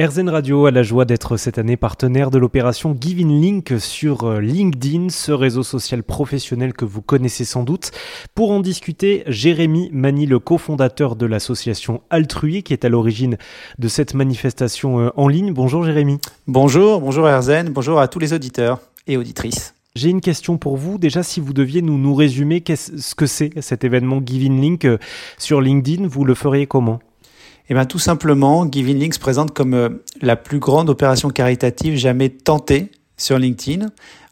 RZN Radio a la joie d'être cette année partenaire de l'opération Giving Link sur euh, LinkedIn, ce réseau social professionnel que vous connaissez sans doute. Pour en discuter, Jérémy Mani, le cofondateur de l'association Altrui, qui est à l'origine de cette manifestation euh, en ligne. Bonjour Jérémy. Bonjour, bonjour RZN, bonjour à tous les auditeurs et auditrices. J'ai une question pour vous. Déjà, si vous deviez nous, nous résumer ce que c'est cet événement Giving Link euh, sur LinkedIn, vous le feriez comment? Eh tout simplement, Giving Links se présente comme euh, la plus grande opération caritative jamais tentée sur LinkedIn.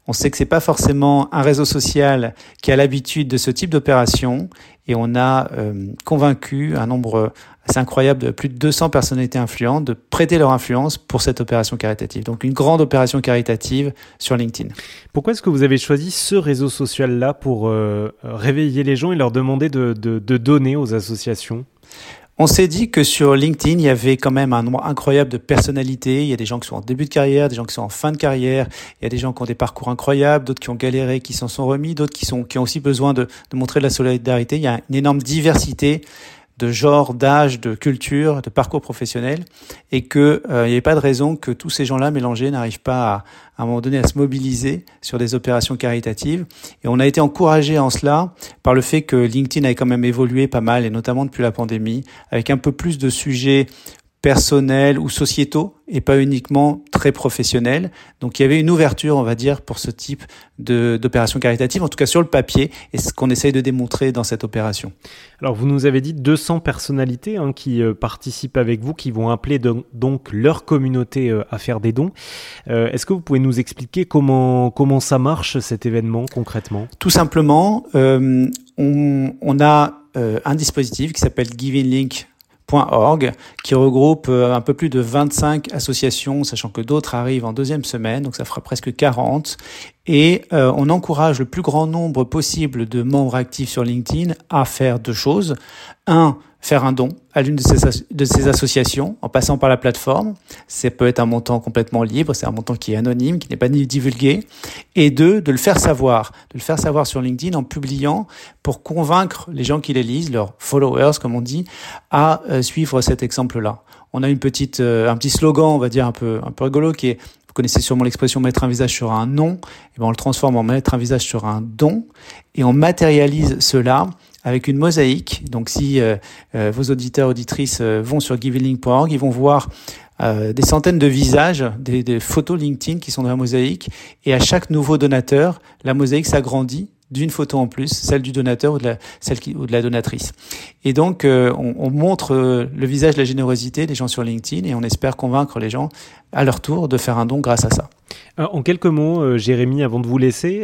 On sait que c'est pas forcément un réseau social qui a l'habitude de ce type d'opération et on a euh, convaincu un nombre assez incroyable de plus de 200 personnalités influentes de prêter leur influence pour cette opération caritative. Donc une grande opération caritative sur LinkedIn. Pourquoi est-ce que vous avez choisi ce réseau social-là pour euh, réveiller les gens et leur demander de, de, de donner aux associations? On s'est dit que sur LinkedIn, il y avait quand même un nombre incroyable de personnalités. Il y a des gens qui sont en début de carrière, des gens qui sont en fin de carrière. Il y a des gens qui ont des parcours incroyables, d'autres qui ont galéré, qui s'en sont remis, d'autres qui sont qui ont aussi besoin de, de montrer de la solidarité. Il y a une énorme diversité de genre, d'âge, de culture, de parcours professionnel, et que euh, n'y avait pas de raison que tous ces gens-là mélangés n'arrivent pas à, à un moment donné à se mobiliser sur des opérations caritatives. Et on a été encouragé en cela par le fait que LinkedIn avait quand même évolué pas mal, et notamment depuis la pandémie, avec un peu plus de sujets personnels ou sociétaux et pas uniquement très professionnels. Donc il y avait une ouverture, on va dire, pour ce type d'opération caritative, en tout cas sur le papier, et ce qu'on essaye de démontrer dans cette opération. Alors vous nous avez dit 200 personnalités hein, qui euh, participent avec vous, qui vont appeler donc leur communauté euh, à faire des dons. Euh, est-ce que vous pouvez nous expliquer comment, comment ça marche cet événement concrètement? Tout simplement, on, on, a un dispositif qui s'appelle Giving Link qui regroupe euh, un peu plus de 25 associations, sachant que d'autres arrivent en deuxième semaine, donc ça fera presque 40. Et euh, on encourage le plus grand nombre possible de membres actifs sur LinkedIn à faire deux choses. Un, faire un don à l'une de ces, associations en passant par la plateforme. Ça peut être un montant complètement libre, c'est un montant qui est anonyme, qui n'est pas ni divulgué. Et deux, de le faire savoir, de le faire savoir sur LinkedIn en publiant pour convaincre les gens qui les lisent, leurs followers comme on dit, à euh, suivre cet exemple-là. On a une petite, euh, un petit slogan, on va dire un peu, un peu rigolo, qui est connaissez sûrement l'expression mettre un visage sur un nom, et ben on le transforme en mettre un visage sur un don, et on matérialise cela avec une mosaïque. Donc si euh, euh, vos auditeurs auditrices euh, vont sur givinglink.org, ils vont voir des centaines de visages, des, des, photos LinkedIn qui sont dans la mosaïque, et à chaque nouveau donateur, la mosaïque s'agrandit d'une photo en plus, celle du donateur ou de la, celle qui, ou de la donatrice. Et donc, euh, on, on, montre euh, le visage de la générosité des gens sur LinkedIn et on espère convaincre les gens à leur tour de faire un don grâce à ça. Euh, en quelques mots, Jérémy, avant de vous laisser,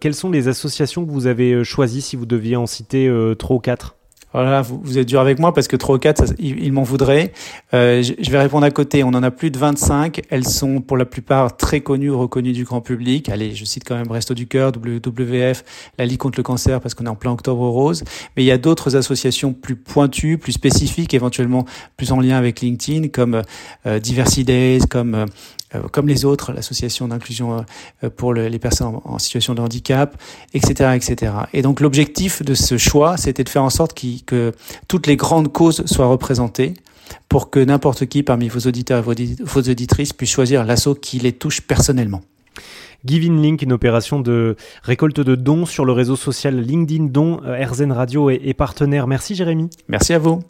quelles sont les associations que vous avez choisies si vous deviez en citer trois ou quatre? Voilà, vous, vous, êtes dur avec moi parce que 3 ou 4, ils, m'en voudraient. Euh, je, je, vais répondre à côté. On en a plus de 25. Elles sont pour la plupart très connues, reconnues du grand public. Allez, je cite quand même Resto du Cœur, WWF, la Ligue contre le cancer parce qu'on est en plein octobre rose. Mais il y a d'autres associations plus pointues, plus spécifiques, éventuellement plus en lien avec LinkedIn, comme euh, Diversity comme euh, euh, comme les autres, l'association d'inclusion euh, pour les personnes en situation de handicap, etc., etc. Et donc l'objectif de ce choix, c'était de faire en sorte que toutes les grandes causes soient représentées pour que n'importe qui parmi vos auditeurs et vos auditrices puisse choisir l'assaut qui les touche personnellement. Giving Link, une opération de récolte de dons sur le réseau social LinkedIn Dons. Euh, RZN Radio est partenaire. Merci Jérémy. Merci à vous.